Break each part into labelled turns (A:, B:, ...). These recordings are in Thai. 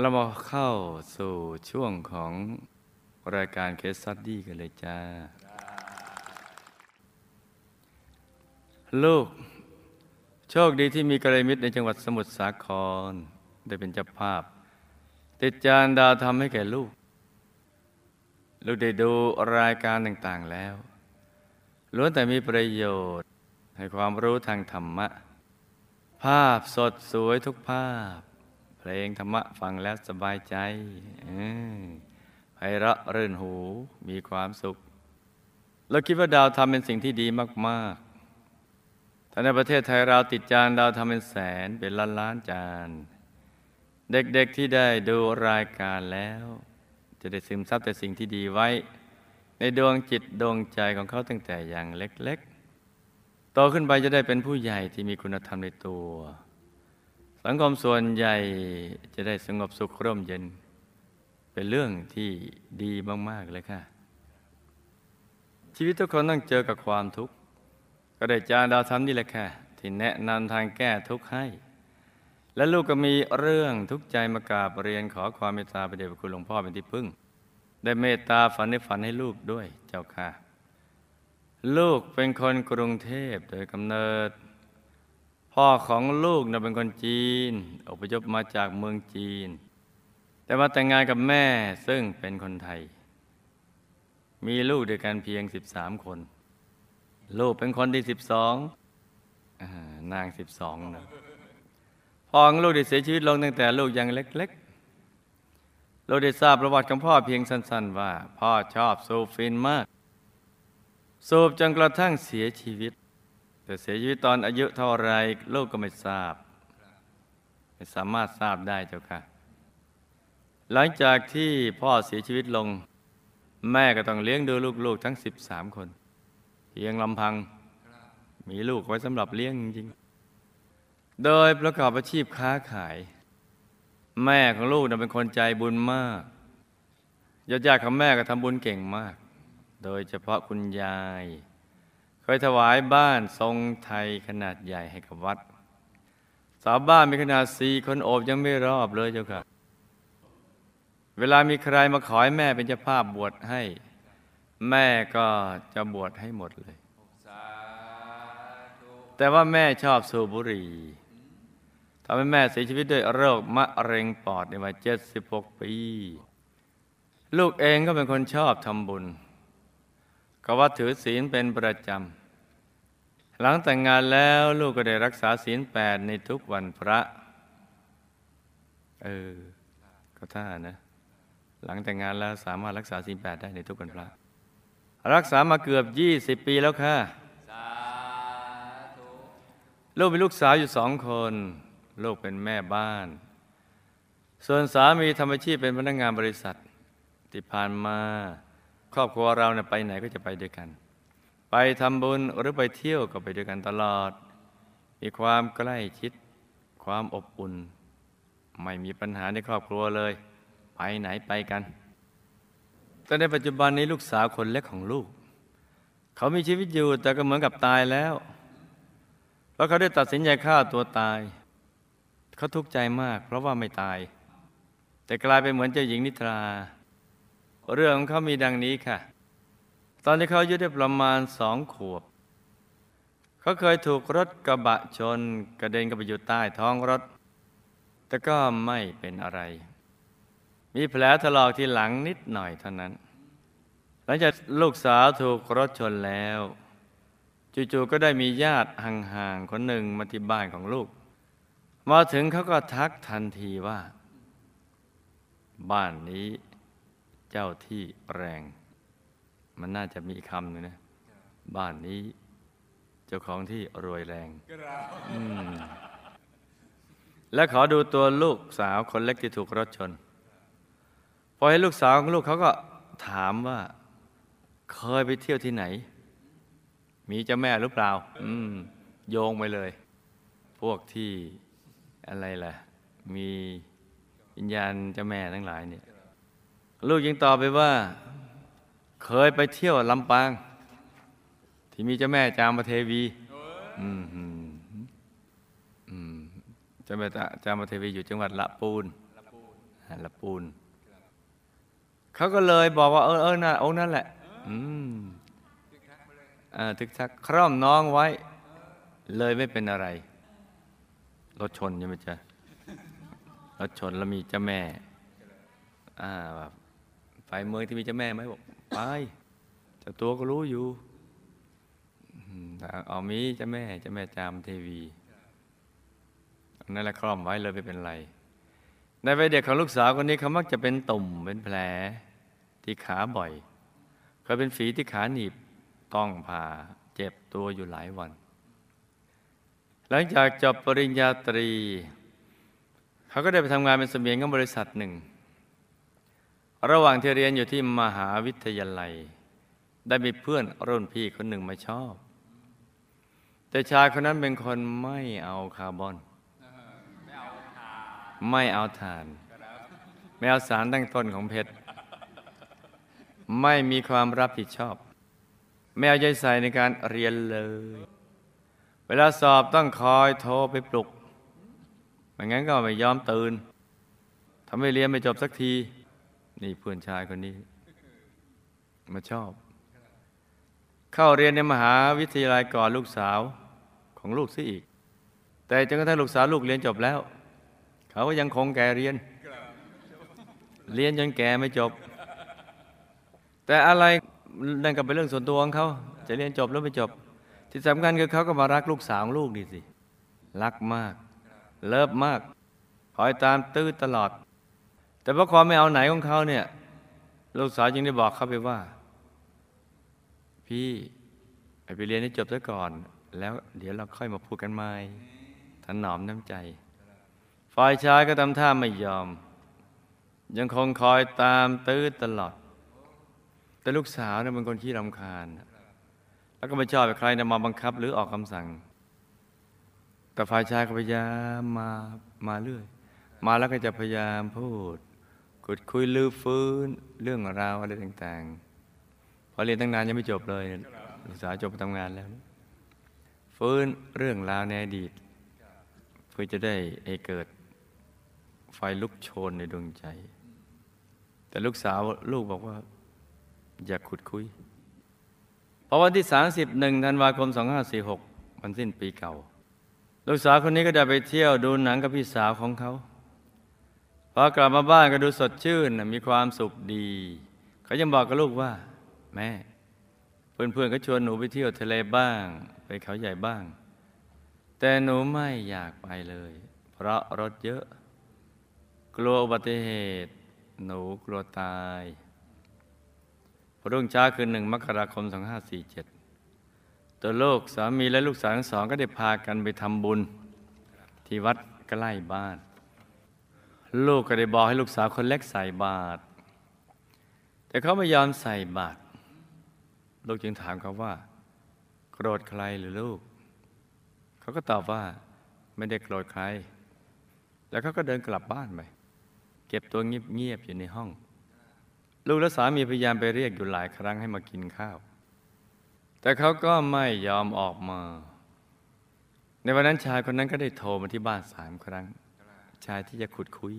A: เรามาเข้าสู่ช่วงของรายการ case study กันเลยจ้า ลูก โชคดีที่มีกัลยาณมิตรในจังหวัดสมุทรสาคร ได้เป็นเจ้าภาพ ติดจานดาวทำให้แก่ลูก ลูกได้ดูรายการต่างๆแล้วล้วนแต่มีประโยชน์ ให้ความรู้ทางธรรมะ ภาพสดสวยทุกภาพ เพลงธรรมะฟังแล้วสบายใจไพเราะรื่นหูมีความสุขเราคิดว่าดาวทำเป็นสิ่งที่ดีมากๆแต่ในประเทศไทยเราติดจานดาวทำเป็นแสนเป็นล้านล้านจาน เด็กๆที่ได้ดูรายการแล้ว จะได้ซึมซับแต่สิ่งที่ดีไว้ ในดวงจิตดวงใจของเขาตั้งแต่อย่างเล็กๆโตขึ้นไปจะได้เป็นผู้ใหญ่ที่มีคุณธรรมในตัว สังคมส่วนใหญ่จะได้สงบสุขร่มเย็น เป็นเรื่องที่ดีมาก ๆ เลยค่ะ ชีวิตทุกคนต้องเจอกับความทุกข์ ก็ได้จารดาวธรรมนี่แหละค่ะ ที่แนะนำทางแก้ทุกข์ให้ และลูกก็มีเรื่องทุกข์ใจมากราบเรียนขอความเมตตาพระเดชพระคุณหลวงพ่อเป็นที่พึ่ง ได้เมตตาฝันในฝันให้ลูกด้วยเจ้าค่ะ ลูกเป็นคนกรุงเทพโดยกำเนิด พ่อของลูกนะเป็นคนจีน อพยพมาจากเมืองจีน แต่มาแต่งงานกับแม่ซึ่งเป็นคนไทย มีลูกด้วยกันเพียง 13 คน ลูกเป็นคนที่ 12 นาง 12นะพ่อของลูกได้เสียชีวิตลงตั้งแต่ลูกยังเล็กๆเราได้ทราบประวัติของพ่อเพียงสั้น ๆ ว่า พ่อชอบสูบฟินมาก สูบจนกระทั่งเสียชีวิต แต่เสียชีวิตตอนอายุเท่าไรลูกก็ไม่ทราบ ไม่สามารถทราบได้เจ้าค่ะ หลังจากที่พ่อเสียชีวิตลง แม่ก็ต้องเลี้ยงดูลูกๆทั้ง 13 คนเพียงลำพังมีลูกไว้สำหรับเลี้ยงจริง โดยประกอบอาชีพค้าขาย แม่ของลูกน่ะเป็นคนใจบุญมากญาติๆของแม่ก็ทำบุญเก่งมาก โดยเฉพาะคุณยาย เคยถวายบ้านทรงไทยขนาดใหญ่ให้กับวัด สาวบ้านมีขนาดสี่คนโอบยังไม่รอบเลยเจ้าค่ะ เวลามีใครมาขอให้แม่เป็นเจ้าภาพบวชให้ แม่ก็จะบวชให้หมดเลย แต่ว่าแม่ชอบสูบบุหรี่ทำให้แม่เสียชีวิตด้วยโรคมะเร็งปอดในวัย76 ปี ลูกเองก็เป็นคนชอบทำบุญ ก็ว่าถือศีลเป็นประจำ หลังแต่งงานแล้วลูกก็ได้รักษาศีลแปดในทุกวันพระ เออ ก็ท่านะ หลังแต่งงานแล้วสามารถรักษาศีลแปดได้ในทุกวันพระ รักษามาเกือบยี่สิบปีแล้วค่ะลูกมีลูกสาวอยู่สองคน ลูกเป็นแม่บ้าน ส่วนสามีทำอาชีพเป็นพนักงงานบริษัทที่ผ่านมา ครอบครัวเราเนี่ยไปไหนก็จะไปด้วยกัน ไปทำบุญหรือไปเที่ยวก็ไปด้วยกันตลอด มีความใกล้ชิด ความอบอุ่น ไม่มีปัญหาในครอบครัวเลย ไปไหนไปกัน แต่ในปัจจุบันนี้ลูกสาวคนเล็กของลูก เขามีชีวิตอยู่แต่ก็เหมือนกับตายแล้ว เพราะเขาได้ตัดสินใจฆ่าตัวตาย เขาทุกข์ใจมาก เพราะว่าไม่ตาย แต่กลายเป็นเหมือนเจ้าหญิงนิทรา เรื่องของเขามีดังนี้ค่ะ ตอนที่เขาอายุได้ประมาณสองขวบ เขาเคยถูกรถกระบะชน กระเด็นกับไปอยู่ใต้ท้องรถ แต่ก็ไม่เป็นอะไร มีแผลถลอกที่หลังนิดหน่อยเท่านั้น หลังจากลูกสาวถูกรถชนแล้วจู่ๆก็ได้มีญาติห่างๆคนหนึ่งมาที่บ้านของลูก มาถึงเขาก็ทักทันทีว่า บ้านนี้ เจ้าที่แรง มันน่าจะมีคำนึงนะ บ้านนี้ เจ้าของที่รวยแรงและขอดูตัวลูกสาวคนเล็กที่ถูกรถชน พอให้ลูกสาวของลูกเขาก็ถามว่า เคยไปเที่ยวที่ไหน มีเจ้าแม่หรือเปล่า อืม โยงไปเลย พวกที่อะไรล่ะ มีวิญญาณเจ้าแม่ทั้งหลายเนี่ย ลูกยังตอบไปว่า เคยไปเที่ยวลำปาง ที่มีเจ้าแม่จามเทวีอืมอืมเจ้าแม่จามเทวีอยู่จังหวัดละปูนแผ่นละปูน เขาก็เลยบอกว่าเออเออน่ะองค์นั่นแหละอืมอ่าทึกทักคร่อมน้องไว้ เลยไม่เป็นอะไร รถชนใช่ไหมจ๊ะรถชนแล้วมีเจ้าแม่อ่าแบบ ไปเมืองที่มีเจ้าแม่ไหมบอกไปเจ้าตัวก็รู้อยู่อืมเอามีเจ้าแม่เจ้าแม่จามเทวีนั่นแหละคล่อมไว้เลยไม่เป็นไร ในวัยเด็กของลูกสาวคนนี้เขามักจะเป็นตุ่มเป็นแผลที่ขาบ่อยเคยเป็นฝีที่ขาหนีบต้องผ่าเจ็บตัวอยู่หลายวัน หลังจากจบปริญญาตรี เขาก็ได้ไปทำงานเป็นเสมียนของบริษัทหนึ่ง ระหว่างที่เรียนอยู่ที่มหาวิทยาลัย ได้มีเพื่อนรุ่นพี่คนหนึ่งมาชอบ แต่ชายคนนั้นเป็นคนไม่เอาคาร์บอน ไม่เอาถ่าน ไม่เอาสารตั้งต้นของเพชร ไม่มีความรับผิดชอบ ไม่เอาใจใส่ในการเรียนเลย เวลาสอบต้องคอยโทรไปปลุกไม่งั้นก็ไม่ยอมตื่นทำให้เรียนไม่จบสักที นี่เพื่อนชายคนนี้ มาชอบ เข้าเรียนในมหาวิทยาลัยก่อนลูกสาวของลูกซิอีก แต่จนกระทั่งลูกสาวลูกเรียนจบแล้ว เขาก็ยังคงแก่เรียน เรียนจนแก่ไม่จบ แต่อะไรนั่นก็เป็นเรื่องส่วนตัวของเขา จะเรียนจบหรือไม่จบ ที่สำคัญคือเขาก็มารักลูกสาวของลูกนี่สิ รักมาก เลิฟมาก คอยตามตื้อตลอด แต่เพราะความไม่เอาไหนของเขาเนี่ย ลูกสาวจึงได้บอกเขาไปว่า พี่ไปเรียนให้จบซะก่อน แล้วเดี๋ยวเราค่อยมาพูดกันใหม่ถนอมน้ำใจฝ่ายชายก็ทำท่าไม่ยอม ยังคงคอยตามตื้อตลอด แต่ลูกสาวเนี่ยเป็นคนขี้รำคาญ แล้วก็ไม่ชอบให้ใครนะมาบังคับหรือออกคำสั่ง แต่ฝ่ายชายก็พยายามมามาเรื่อย มาแล้วก็จะพยายามพูด ขุดคุยลือฟื้นเรื่องราวอะไรต่างๆพอเรียนตั้งนานยังไม่จบเลยลูกสาวจบไปทำงานแล้ว ฟื้นเรื่องราวในอดีต เพื่อจะได้ให้เกิดไฟลุกโชนในดวงใจ แต่ลูกสาวลูกบอกว่า อย่าขุดคุยพอวันที่ 31ธันวาคม 2546วันสิ้นปีเก่า ลูกสาวคนนี้ก็ได้ไปเที่ยวดูหนังกับพี่สาวของเขา พอกลับมาบ้านก็ดูสดชื่นมีความสุขดี เขายังบอกกับลูกว่า แม่ เพื่อนๆก็ชวนหนูไปเที่ยวทะเลบ้าง ไปเขาใหญ่บ้าง แต่หนูไม่อยากไปเลย เพราะรถเยอะ กลัวอุบัติเหตุ หนูกลัวตายพรุ่งเช้าคือหนึ่งมกราคม 2547 ตัวโลกสามีและลูกสาวทั้งสองก็ได้พากันไปทำบุญ ที่วัดใกล้บ้าน ลูกก็ได้บอกให้ลูกสาวคนเล็กใส่บาตรแต่เขาไม่ยอมใส่บาตรลูกจึงถามเขาว่า โกรธใครหรือลูก เขาก็ตอบว่าไม่ได้โกรธใคร แล้วเขาก็เดินกลับบ้านไปเก็บตัวเงียบๆอยู่ในห้อง ลูกและสามีพยายามไปเรียกอยู่หลายครั้งให้มากินข้าว แต่เขาก็ไม่ยอมออกมา ในวันนั้นชายคนนั้นก็ได้โทรมาที่บ้านสามครั้ง ชายที่จะขุดคุย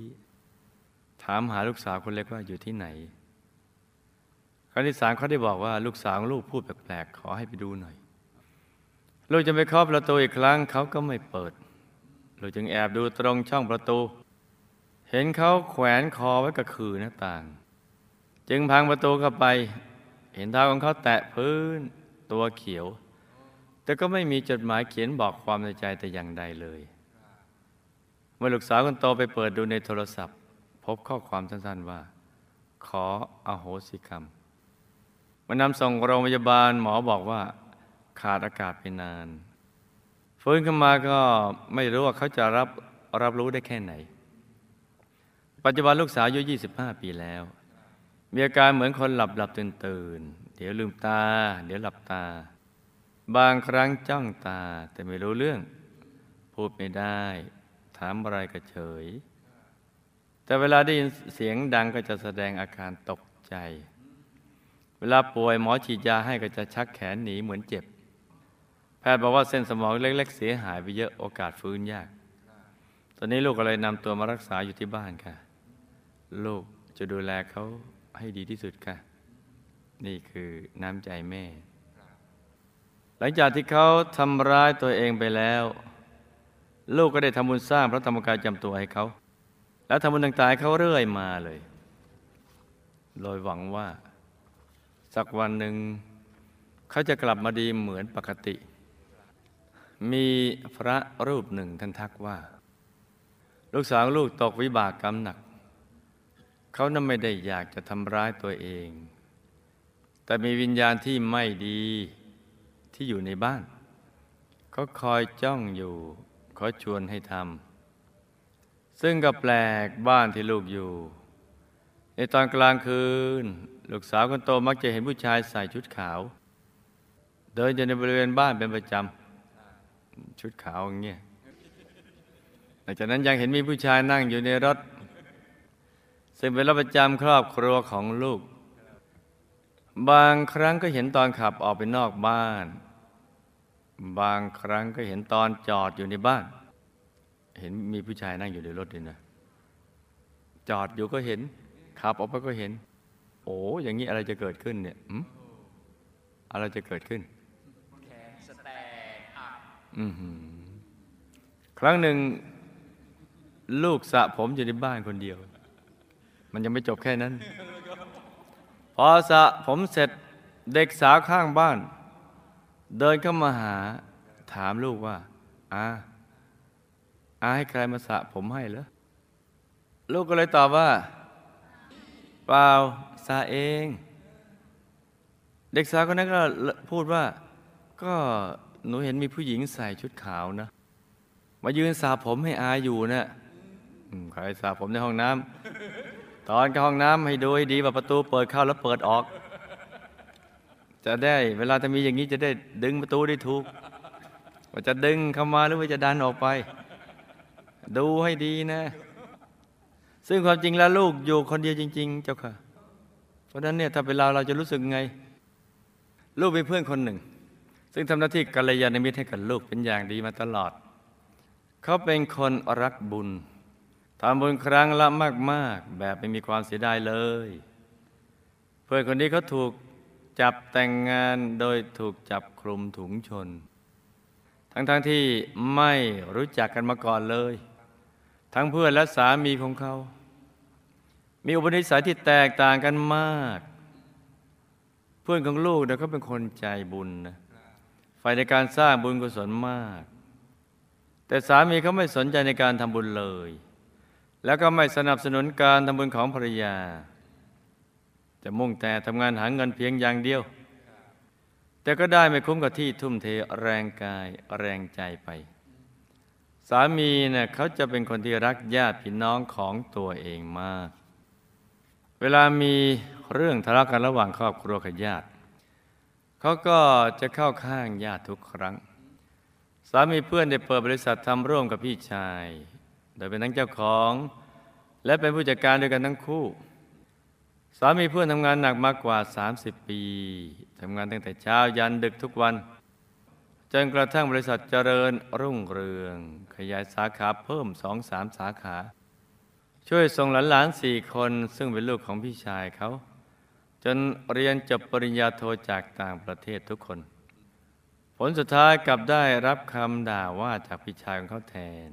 A: ถามหาลูกสาวคนเล็กว่าอยู่ที่ไหน ครั้งที่สามเขาได้บอกว่าลูกสาวลูกพูดแปลกๆขอให้ไปดูหน่อย ลูกจะไปเคาะประตูอีกครั้งเขาก็ไม่เปิด ลูกจึงแอบดูตรงช่องประตู เห็นเขาแขวนคอไว้กับคือหน้าต่าง จึงพังประตูเข้าไป เห็นเท้าของเขาแตะพื้น ตัวเขียว แต่ก็ไม่มีจดหมายเขียนบอกความในใจแต่อย่างใดเลย มื่อลูกสาวคนโตไปเปิดดูในโทรศัพท์ พบข้อความสั้นๆว่า ขออโหสิกรรมมันนำส่งโรงพยาบาลหมอบอกว่า ขาดอากาศไปนานฟื้นขึ้นมาก็ไม่รู้ว่าเขาจะรับรับรู้ได้แค่ไหน ปัจจุบันลูกสาวอายุ 25 ปีแล้ว มีอาการเหมือนคนหลับหลับตื่นตื่นเดี๋ยวลืมตา เดี๋ยวหลับตา บางครั้งจ้องตาแต่ไม่รู้เรื่อง พูดไม่ได้ ถามอะไรก็เฉย แต่เวลาได้ยินเสียงดังก็จะแสดงอาการตกใจ เวลาป่วยหมอฉีดยาให้ก็จะชักแขนหนีเหมือนเจ็บ แพทย์บอกว่าเส้นสมองเล็ก ๆ เสียหายไปเยอะโอกาสฟื้นยาก ตอนนี้ลูกก็เลยนำตัวมารักษาอยู่ที่บ้านค่ะ ลูกจะดูแลเขาให้ดีที่สุดค่ะ นี่คือน้ำใจแม่ หลังจากที่เขาทำร้ายตัวเองไปแล้ว ลูกก็ได้ทำบุญสร้างพระธรรมกายจำตัวให้เขา แล้วทำบุญต่างๆเขาเรื่อยมาเลยโดยหวังว่า สักวันหนึ่งเขาจะกลับมาดีเหมือนปกติ มีพระรูปหนึ่งท่านทักว่า ลูกสาวลูกตกวิบากกรรมหนัก เขานั้นไม่ได้อยากจะทำร้ายตัวเอง แต่มีวิญญาณที่ไม่ดีที่อยู่ในบ้านเขาคอยจ้องอยู่ ขาชวนให้ทำซึ่งก็แปลกบ้านที่ลูกอยู่ ในตอนกลางคืน ลูกสาวคนโตมักจะเห็นผู้ชายใส่ชุดขาว เดินอยู่ในบริเวณบ้านเป็นประจำชุดขาวอย่างเงี้ยหลังจากนั้นยังเห็นมีผู้ชายนั่งอยู่ในรถ ซึ่งเป็นรถประจำครอบครัวของลูก บางครั้งก็เห็นตอนขับออกไปนอกบ้าน บางครั้งก็เห็นตอนจอดอยู่ในบ้าน เห็นมีผู้ชายนั่งอยู่ในรถด้วยนะ จอดอยู่ก็เห็น ขับออกไปก็เห็น โอ้อย่างนี้อะไรจะเกิดขึ้นเนี่ยอืมอะไรจะเกิดขึ้นอือหือครั้งหนึ่ง ลูกสระผมอยู่ในบ้านคนเดียว มันยังไม่จบแค่นั้น พอสระผมเสร็จเด็กสาวข้างบ้าน เดินเข้ามาหาถามลูกว่าอาอาให้ใครมาสระผมให้เหรอลูกก็เลยตอบว่า เปล่าสระเอง เด็กสาวคนนั้นก็พูดว่า ก็หนูเห็นมีผู้หญิงใส่ชุดขาวนะ มายืนสระผมให้อาอยู่นะ่ะใครสระผมในห้องน้ำตอนเข้าห้องน้ำให้ดูให้ดีว่าประตูเปิดเข้าแล้วเปิดออก จะได้ เวลาจะมีอย่างนี้จะได้ดึงประตูได้ถูกว่าจะดึงเข้ามาหรือว่าจะดันออกไป ดูให้ดีนะ ซึ่งความจริงแล้วลูกอยู่คนเดียวจริง ๆ เจ้าค่ะ เพราะฉะนั้นเนี่ยถ้าเป็นเราเราจะรู้สึกไง ลูกเป็นเพื่อนคนหนึ่ง ซึ่งทำหน้าที่กัลยาณมิตรให้กับลูกเป็นอย่างดีมาตลอด เขาเป็นคนรักบุญทำบุญครั้งละมาก ๆ แบบไม่มีความเสียดายเลย เพื่อนคนนี้เขาถูก จับแต่งงานโดยถูกจับคลุมถุงชน ทั้งๆทที่ไม่รู้จักกันมาก่อนเลย ทั้งเพื่อนและสามีของเขา มีอุปนิสัยที่แตกต่างกันมาก เพื่อนของลูกเนี่ยเขาเป็นคนใจบุญนะฝ่ายในการสร้างบุญกุศลมาก แต่สามีเขาไม่สนใจในการทำบุญเลย แล้วก็ไม่สนับสนุนการทำบุญของภรรยา จะมุ่งแต่ทำงานหาเงินเพียงอย่างเดียว แต่ก็ได้ไม่คุ้มกับที่ทุ่มเทแรงกายแรงใจไป สามีเนี่ยเขาจะเป็นคนที่รักญาติพี่น้องของตัวเองมาก เวลามีเรื่องทะเลาะกันระหว่างครอบครัวกับญาติเขาก็จะเข้าข้างญาติทุกครั้ง สามีเพื่อนได้เปิดบริษัททำร่วมกับพี่ชาย โดยเป็นทั้งเจ้าของ และเป็นผู้จัดการด้วยกันทั้งคู่ สามีเพื่อนทำงานหนักมากกว่า 30 ปีทำงานตั้งแต่เช้ายันดึกทุกวันจนกระทั่งบริษัทเจริญรุ่งเรือง ขยายสาขาเพิ่มสองสามสาขา ช่วยส่งหลานๆสี่คน ซึ่งเป็นลูกของพี่ชายเขา จนเรียนจบปริญญาโทจากต่างประเทศทุกคน ผลสุดท้ายกลับได้รับคำด่าว่าจากพี่ชายของเขาแทน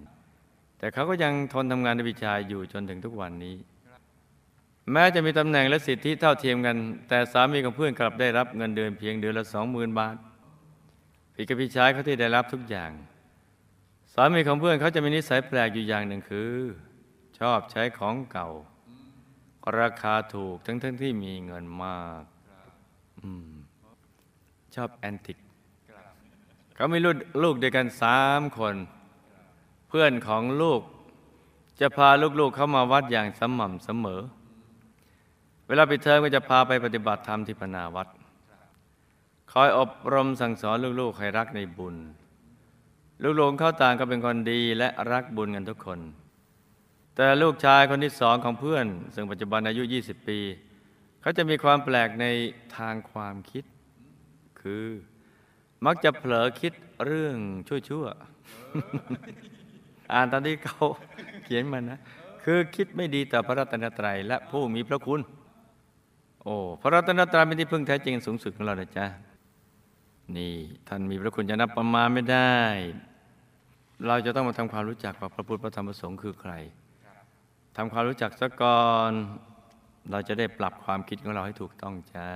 A: แต่เขาก็ยังทนทำงานในพี่ชายอยู่จนถึงทุกวันนี้ แม้จะมีตำแหน่งและสิทธิเท่าเทียมกัน แต่สามีของเพื่อนกลับได้รับเงินเดือนเพียงเดือนละสองหมื่นบาทพี่กับพี่ชายเขาที่ได้รับทุกอย่าง สามีของเพื่อนเขาจะมีนิสัยแปลกอยู่อย่างหนึ่งคือ ชอบใช้ของเก่า ราคาถูกทั้งทั้งที่มีเงินมากอมชอบแอนติกเขามีลูกลูกเด้วกันสามคน เพื่อนของลูกจะพาลูกๆเข้ามาวัดอย่างสม่ำเสมอ เวลาปิดเทอมก็จะพาไปปฏิบัติธรรมที่พนาวัด คอยอบรมสั่งสอนลูกๆให้รักในบุญ ลูกๆของเขาต่างก็เป็นคนดีและรักบุญกันทุกคน แต่ลูกชายคนที่สองของเพื่อน ซึ่งปัจจุบันอายุ 20 ปี เขาจะมีความแปลกในทางความคิด คือมักจะเผลอคิดเรื่องชั่วๆ อ่านตอนที่เขาเขียนมานะ คือคิดไม่ดีต่อพระรัตนตรัยและผู้มีพระคุณ โอ้พระรัตนตรัยเป็นที่พึ่งแท้จริงสูงสุดของเรานะจ๊ะนี่ท่านมีพระคุณจะนับประมาณไม่ได้ เราจะต้องมาทำความรู้จักว่าพระพุทธพระธรรมพระสงฆ์คือใครทำความรู้จักซะก่อนเราจะได้ปรับความคิดของเราให้ถูกต้องจ้า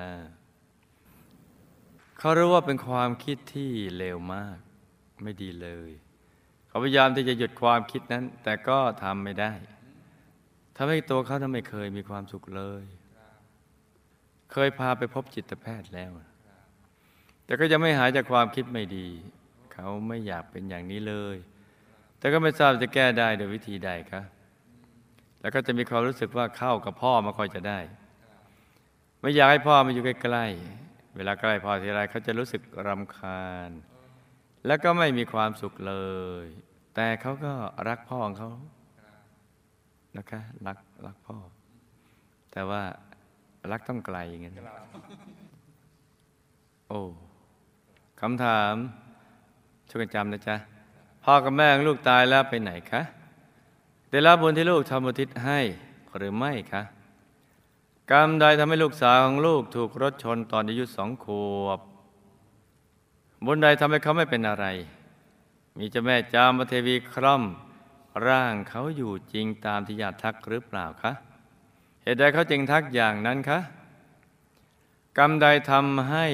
A: เขารู้ว่าเป็นความคิดที่เลวมากไม่ดีเลย เขาพยายามที่จะหยุดความคิดนั้น แต่ก็ทำไม่ได้ทำให้ตัวเขาทำไม่เคยมีความสุขเลย เคยพาไปพบจิตแพทย์แล้ว แต่ก็ยังไม่หายจากความคิดไม่ดี เขาไม่อยากเป็นอย่างนี้เลย แต่ก็ไม่ทราบจะแก้ได้โดยวิธีใดคะแล้วก็จะมีความรู้สึกว่าเข้ากับพ่อมาคอยจะได้ ไม่อยากให้พ่อมาอยู่ใกล้ๆเวลาใกล้พ่อทีไรเขาจะรู้สึกรำคาญ แล้วก็ไม่มีความสุขเลย แต่เขาก็รักพ่อของเขานะคะรักรักพ่อ แต่ว่า รักต้องไกลอย่างนั้นโอ้คำถามช่วยกันจำนะจ๊ะพ่อกับแม่ของลูกตายแล้วไปไหนคะได้รับบุญที่ลูกทำอุทิศให้หรือไม่คะกรรมใดทำให้ลูกสาวของลูกถูกรถชนตอนอายุสองขวบ บุญใดทำให้เขาไม่เป็นอะไร มีเจ้าแม่จามเทวีคร่อมร่างเขาอยู่จริงตามที่ญาติทักหรือเปล่าคะ เหตุใดเขาจึงทักอย่างนั้นคะกรรมใดทำให้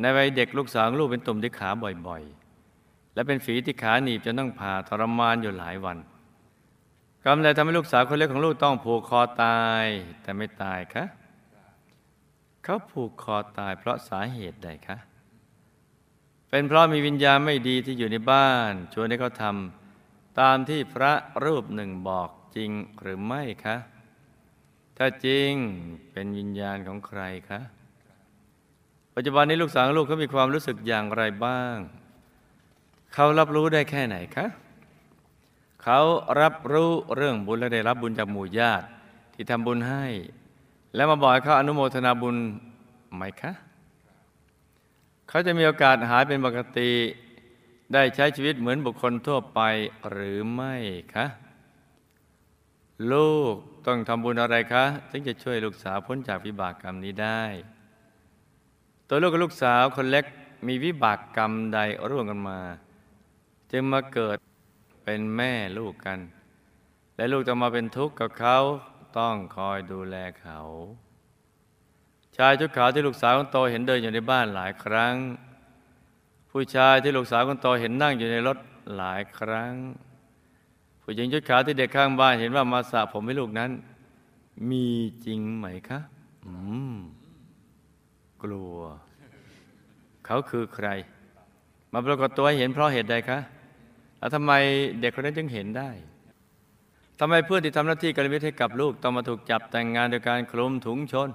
A: ในวัยเด็กลูกสาวลูกเป็นตุ่มที่ขาบ่อยๆ และเป็นฝีที่ขาหนีบจนต้องผ่าทรมานอยู่หลายวัน กรรมใดทำให้ลูกสาวคนเล็กของลูกต้องผูกคอตายแต่ไม่ตายคะเขาผูกคอตายเพราะสาเหตุใดคะเป็นเพราะมีวิญญาณไม่ดีที่อยู่ในบ้านชวนให้เขาทำตามที่พระรูปหนึ่งบอกจริงหรือไม่คะ ถ้าจริงเป็นวิญญาณของใครคะ ปัจจุบันนี้ลูกสาวลูกเขามีความรู้สึกอย่างไรบ้าง เขารับรู้ได้แค่ไหนคะ เขารับรู้เรื่องบุญและได้รับบุญจากหมู่ญาติที่ทำบุญให้ และมาบอกเขาอนุโมทนาบุญไหมคะ เขาจะมีโอกาสหายเป็นปกติ ได้ใช้ชีวิตเหมือนบุคคลทั่วไปหรือไม่คะ ลูกต้องทำบุญอะไรคะถึงจะช่วยลูกสาวพ้นจากวิบากกรรมนี้ได้ ตัวลูกกับลูกสาวคนเล็กมีวิบากกรรมใดร่วมกันมา จึงมาเกิดเป็นแม่ลูกกัน และลูกจะมาเป็นทุกข์กับเขาต้องคอยดูแลเขา ชายชุดขาวที่ลูกสาวของโตเห็นเดินอยู่ในบ้านหลายครั้ง ผู้ชายที่ลูกสาวของโตเห็นนั่งอยู่ในรถหลายครั้ง ผู้หญิงชุดขาวที่เด็กข้างบ้านเห็นว่ามาสระผมให้ลูกนั้น มีจริงไหมคะ อืม กลัว เขาคือใคร มาปรากฏตัวให้เห็นเพราะเหตุใดคะ แล้วทำไมเด็กคนนั้นจึงเห็นได้ทำไมเพื่อนที่ทำหน้าที่การมิตให้กับลูกต้องมาถูกจับแต่งงานโดยการคลุมถุงชน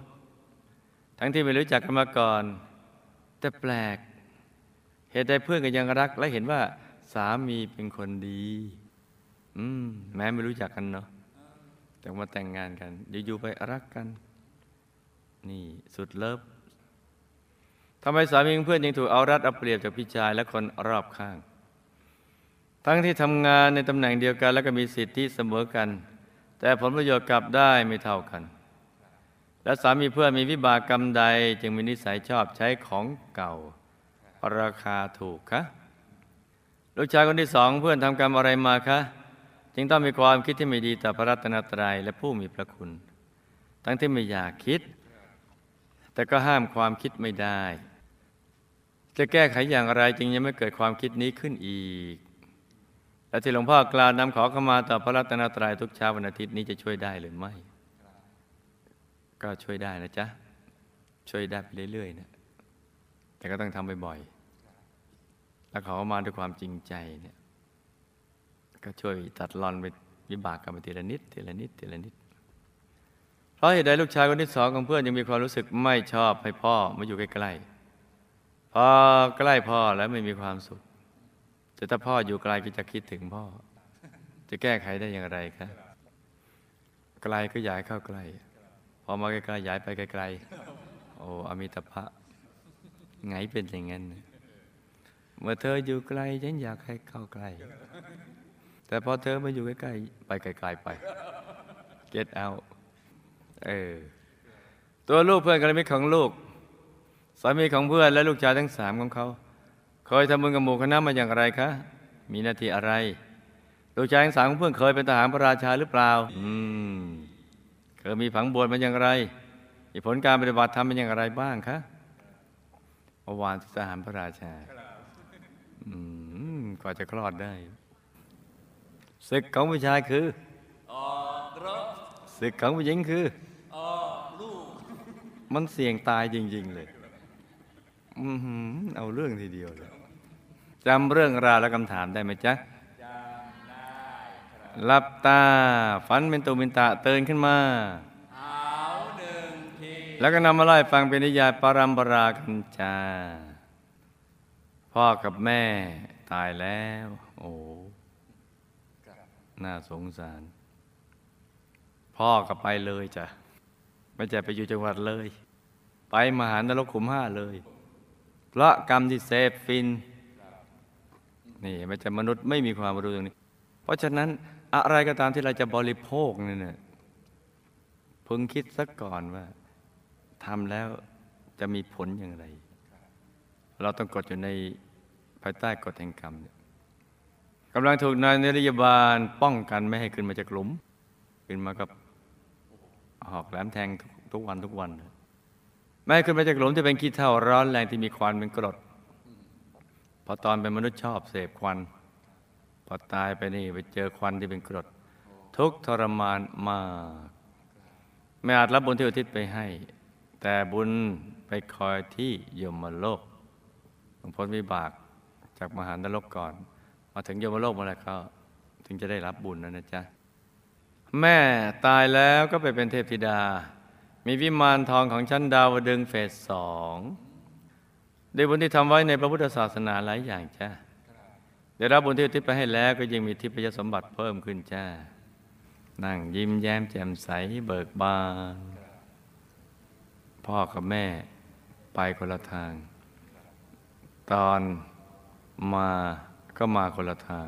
A: ทั้งที่ไม่รู้จักกันมาก่อน แต่แปลก เหตุใดเพื่อนก็ยังรัก และเห็นว่าสามีเป็นคนดี อืม แม้ไม่รู้จักกันเนาะแต่มาแต่งงานกันอยู่ๆไปรักกัน นี่สุดเลิฟทำไมสามีเพื่อนยังถูกเอารัดเอาเปรียบจากพี่ชายและคนรอบข้าง ทั้งที่ทำงานในตำแหน่งเดียวกัน แล้วก็มีสิทธิเสมอกัน แต่ผลประโยชน์กลับได้ไม่เท่ากัน และสามีเพื่อนมีวิบากกรรมใด จึงมีนิสัยชอบใช้ของเก่า ราคาถูกคะลูกชายคนที่สองเพื่อนทำกรรมอะไรมาคะ จึงต้องมีความคิดที่ไม่ดีต่อพระรัตนตรัยและผู้มีพระคุณ ทั้งที่ไม่อยากคิด แต่ก็ห้ามความคิดไม่ได้ จะแก้ไขอย่างไรจึงยังไม่เกิดความคิดนี้ขึ้นอีก และที่หลวงพ่อกล่าวนำขอเข้ามาต่อพระรัตนตรัยทุกเช้าวันอาทิตย์นี้จะช่วยได้หรือไม่ ก็ช่วยได้นะจ๊ะ ช่วยได้ไปเรื่อยๆนะแต่ก็ต้องทำบ่อยๆแล้วขอมาด้วยความจริงใจเนี่ย ก็ช่วยตัดรอนไปวิบากกันไปทีละนิดทีละนิดทีละนิด เพราะเหตุใดลูกชายคนที่สองของเพื่อนยังมีความรู้สึกไม่ชอบให้พ่อมาอยู่ใกล้ๆพอใกล้พ่อแล้วไม่มีความสุข แต่ถ้าพ่ออยู่ไกลก็จะคิดถึงพ่อ จะแก้ไขได้อย่างไรครับไกลก็ย้ายเข้าใกล้ พอมาใกล้ๆย้ายไปไกลๆโอ้อมิตภะไงเป็นอย่างนั้นเมื่อเธออยู่ไกลฉันอยากให้เข้าใกล้ แต่พอเธอมาอยู่ใกล้ๆไปไกลๆไป get out เออตัวลูกเพื่อนกัลยมิตรของลูกสามีของเพื่อนและลูกชายทั้งสามของเขาเคยทำบุญกับหมู่คณะมาอย่างไรคะ มีหน้าที่อะไร ลูกชายทั้งสามของเพื่อนเคยเป็นทหารพระราชาหรือเปล่า อืม เคยมีผังบวชมาอย่างไร มีผลการปฏิบัติธรรมเป็นอย่างไรบ้างคะเมื่อวานที่ทหารพระราชา อืมกว่าจะคลอดได้ ศึกของผู้ชายคือศึกของผู้หญิงคือมันเสี่ยงตายจริง ๆ เลยอือเอาเรื่องทีเดียวเลยจำเรื่องราวและคำถามได้ไหมจ๊ะจำได้หลับตาฝันเป็นตุเป็นตะเตือนขึ้นมาแล้วก็นำมาไล่ฟังเป็นนิยายปารัมปรากันจาพ่อกับแม่ตายแล้ว โอ้ น่าสงสาร พ่อก็ไปเลยจ้ะ ไม่ใช่ไปอยู่จังหวัดเลย ไปมหานรกขุมห้าเลย เพราะกรรมที่เสพฟิน นี่ไม่ใช่มนุษย์ไม่มีความรู้ตรงนี้ เพราะฉะนั้นอะไรก็ตามที่เราจะบริโภคเนี่ยพึงคิดสักก่อนว่าทำแล้วจะมีผลอย่างไร เราต้องกดอยู่ในภายใต้กฎแห่งกรรมเนี่ย กำลังถูกนายนริยบาลป้องกันไม่ให้ขึ้นมาจากหลุม ขึ้นมากับหอกแหลมแทงทุกทุกวันทุกวัน ไม่ให้ขึ้นมาจากหลุมจะเป็นขี้เถ้าร้อนแรงที่มีควันเป็นกรดพอตอนเป็นมนุษย์ชอบเสพควัน พอตายไปนี่ไปเจอควันที่เป็นกรด ทุกทรมานมาก ไม่อาจรับบุญที่อุทิศไปให้ แต่บุญไปคอยที่ยมโลกต้องพ้นวิบากจากมหานรกก่อน มาถึงยมโลกเมื่อไหรก็ถึงจะได้รับบุญนะนะจ๊ะ แม่ตายแล้วก็ไปเป็นเทพธิดา มีวิมานทองของชั้นดาวดึงเฟสสองด้วยบุญที่ทำไว้ในพระพุทธศาสนาหลายอย่างจ้าได้รับบุญที่อุทิศไปให้แล้วก็ยังมีทิพยสมบัติเพิ่มขึ้นจ้า นั่งยิ้มแย้มแจ่มใสเบิกบาน พ่อกับแม่ไปคนละทาง ตอนมา ก็มาคนละทาง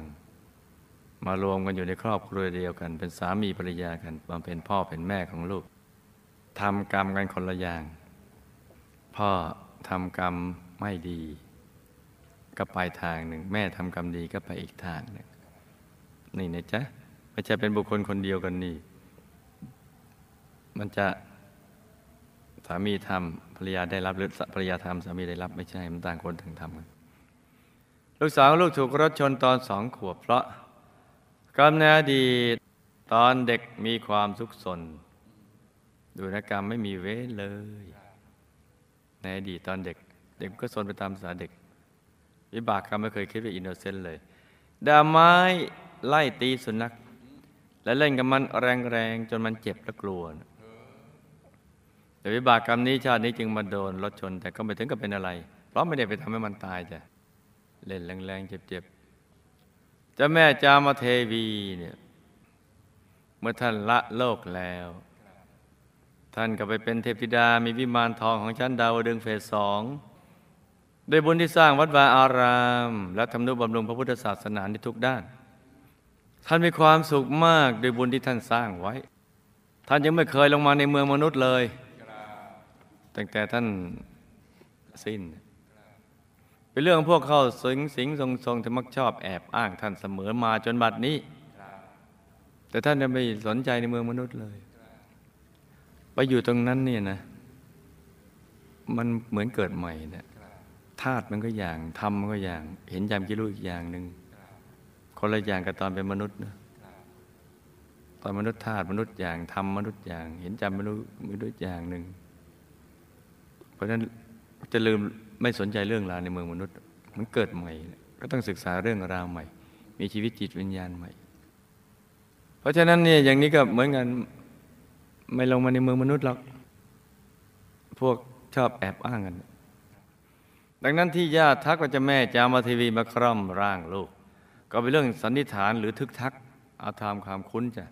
A: มารวมกันอยู่ในครอบครัวเดียวกัน เป็นสามีภรรยากันมาเป็นพ่อเป็นแม่ของลูกทำกรรมกันคนละอย่าง พ่อทำกรรมไม่ดี ก็ไปทางหนึ่ง แม่ทำกรรมดีก็ไปอีกทางหนึ่งนี่นะจ๊ะไม่ใช่เป็นบุคคลคนเดียวกันนี่ มันจะสามีทำภรรยาได้รับหรือภรรยาทำสามีได้รับไม่ใช่มันต่างคนต่างทำกัน ลูกสาวลูกถูกรถชนตอนสองขวบเพราะกรรมในอดีตตอนเด็กมีความทุกข์สน ดูนกรรมไม่มีเว้เลย ในอดีตตอนเด็ก เด็กก็สนไปตามภาษาเด็ก วิบากกรรมไม่เคยคิดว่าอินโนเซนต์เลยดาไม้ไล่ตีสุนัขและเล่นกับมันแรงๆจนมันเจ็บและกลัวแต่วิบากกรรมนี้ชาตินี้จึงมาโดนรถชน แต่ก็ไม่ถึงกับเป็นอะไร เพราะไม่ได้ไปทำให้มันตายจ้ะ เล่นแรงๆเจ็บๆเจ้าแม่จามเทวีเนี่ยเมื่อท่านละโลกแล้ว ท่านก็ไปเป็นเทพธิดามีวิมานทองของชั้นดาวดึงเฟสสองด้วยบุญที่สร้างวัดวาอาราม และทำนุบำรุงพระพุทธศาสนาในทุกด้าน ท่านมีความสุขมากด้วยบุญที่ท่านสร้างไว้ ท่านยังไม่เคยลงมาในเมืองมนุษย์เลย ตั้งแต่ท่านสิ้น เป็นเรื่องพวกเข้าสิงสิงทรงทรงที่มักชอบแอบอ้างท่านเสมอมาจนบัดนี้ แต่ท่านยังไม่สนใจในเมืองมนุษย์เลย ไปอยู่ตรงนั้นเนี่ยนะ มันเหมือนเกิดใหม่นะธาตุมันก็อย่างทำมันก็อย่าง เห็นยามกิรุอีกอย่างหนึ่งคนละอย่างกับตอนเป็นมนุษย์นะตอนมนุษย์ธาตุมนุษย์อย่างทำมนุษย์อย่าง เห็นจำมนุษย์มนุษย์อย่างหนึ่งเพราะฉะนั้นจะลืม ไม่สนใจเรื่องราวในเมืองมนุษย์ มันเกิดใหม่ ก็ต้องศึกษาเรื่องราวใหม่ มีชีวิตจิตวิญญาณใหม่ เพราะฉะนั้นเนี่ยอย่างนี้ก็เหมือนกันไม่ลงมาในเมืองมนุษย์หรอกพวกชอบแอบอ้างกัน ดังนั้นที่ญาติทักว่าจะแม่จามาทีวีมาคร่อมร่างลูก ก็เป็นเรื่องสันนิษฐานหรือทึกทักอาตามความคุ้นจ้ะ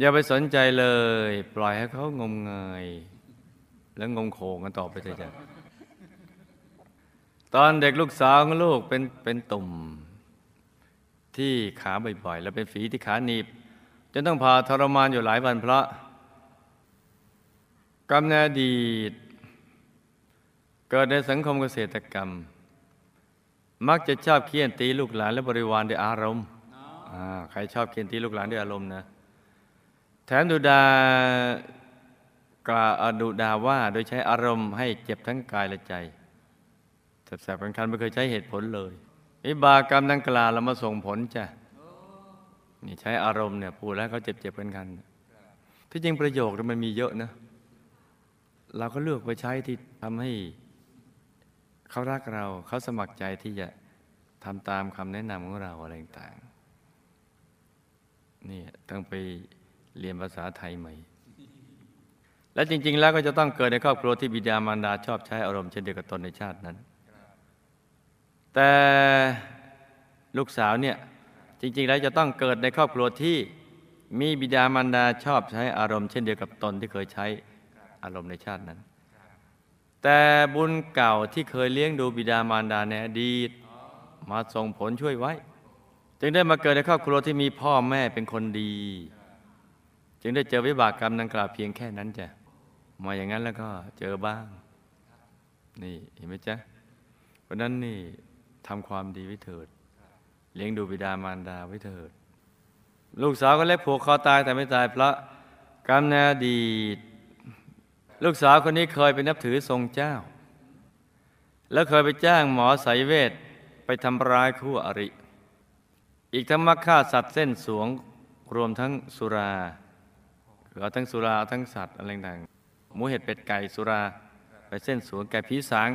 A: อย่าไปสนใจเลย ปล่อยให้เขางมงย แล้วงมโขงกันต่อไปเถอะจ้ะ ตอนเด็กลูกสาวของลูกเป็นเป็นตุ่ม ที่ขาบ่อยๆ แล้วเป็นฝีที่ขาหนีบจนต้องพาทรมานอยู่หลายวันเพราะกรรมในอดีต เกิดในสังคมเกษตรกรรม มักจะชอบเคี่ยนตีลูกหลานและบริวารด้วยอารมณ์ใครชอบเคี่ยนตีลูกหลานด้วยอารมณ์นะ แถมดุดากล่าวดุดาว่าโดยใช้อารมณ์ให้เจ็บทั้งกายและใจ แสบๆคันๆไม่เคยใช้เหตุผลเลยวิบากกรรมดังกล่าวเรามาส่งผลจ้ะนี่ใช้อารมณ์เนี่ยพูดแล้วเขาเจ็บๆกันกันๆที่จริงประโยคเนี่ยมันมีเยอะนะ เราก็เลือกไปใช้ที่ทำให้เขารักเราเขาสมัครใจที่จะทำตามคำแนะนำของเราอะไรต่างๆนี่ต้องไปเรียนภาษาไทยใหม่ และจริง ๆ แล้วก็จะต้องเกิดในครอบครัวที่บิดามารดาชอบใช้อารมณ์เช่นเดียวกับตนในชาตินั้น แต่ลูกสาวเนี่ยจริง ๆ แล้วจะต้องเกิดในครอบครัวที่มีบิดามารดาชอบใช้อารมณ์เช่นเดียวกับตนที่เคยใช้อารมณ์ในชาตินั้น แต่บุญเก่าที่เคยเลี้ยงดูบิดามารดาในอดีตมาส่งผลช่วยไว้ จึงได้มาเกิดในครอบครัวที่มีพ่อแม่เป็นคนดี จึงได้เจอวิบากกรรมดังกล่าวเพียงแค่นั้นจ้ะมาอย่างนั้นแล้วก็เจอบ้าง นี่เห็นไหมจ๊ะเพราะนั้นนี่ ทำความดีไว้เถิด เลี้ยงดูบิดามารดาไว้เถิด ลูกสาวก็เล็กผูกคอตายแต่ไม่ตายเพราะกรรมในอดีตลูกสาวคนนี้เคยไปนับถือทรงเจ้า แล้วเคยไปจ้างหมอสายเวทไปทำร้ายคู่อริ อีกทั้งมักฆ่าสัตว์เส้นสวงรวมทั้งสุราคือเอาทั้งสุราเอาทั้งสัตว์อะไรต่างหมูเห็ดเป็ดไก่สุรา ไปเส้นสวงแก่ผีสาง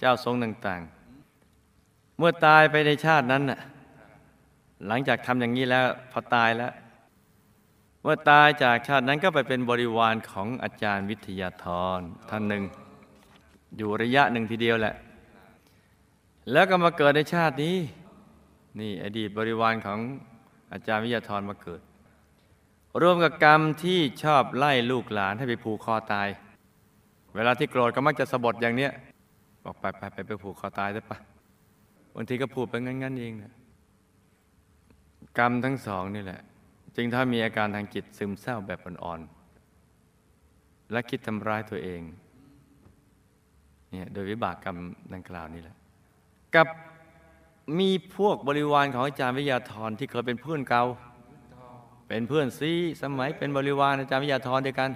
A: เจ้าทรงต่างๆ เมื่อตายไปในชาตินั้นน่ะหลังจากทำอย่างนี้แล้วพอตายแล้ว เมื่อตายจากชาตินั้นก็ไปเป็นบริวารของอาจารย์วิทยาธรท่านหนึ่ง อยู่ระยะหนึ่งทีเดียวแหละ แล้วก็มาเกิดในชาตินี้ นี่อดีตบริวารของอาจารย์วิทยาธรมาเกิด รวมกับกรรมที่ชอบไล่ลูกหลานให้ไปผูกคอตาย เวลาที่โกรธก็มักจะสะบดอย่างเนี้ยบอกไปไปไปไปผูกคอตายได้ปะางทีก็พูดไปงั้นๆเองนะกรรมทั้งสองนี่แหละ จึงถ้ามีอาการทางจิตซึมเศร้าแบบอ่อนๆและคิดทำร้ายตัวเองเนี่ยโดยวิบากกรรมดังกล่าวนี่แหละ กับมีพวกบริวารของอาจารย์วิทยาธรที่เคยเป็นเพื่อนเก่าเป็นเพื่อนซีสมัยเป็นบริวารอาจารย์วิทยาธรด้วยกัน